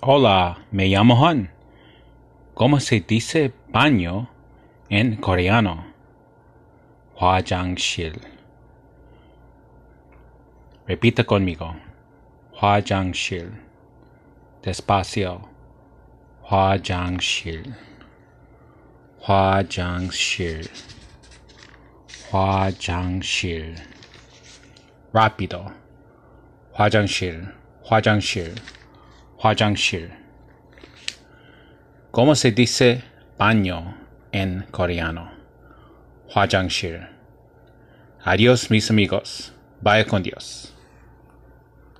Hola, me llamo Han. ¿Cómo se dice baño en coreano? 화장실. Repita conmigo. 화장실. Despacio. 화장실. 화장실. 화장실. Rápido. 화장실. 화장실. Hwajangshir. ¿Cómo se dice baño en coreano? Hwajangshir. Adiós mis amigos. Vaya con Dios.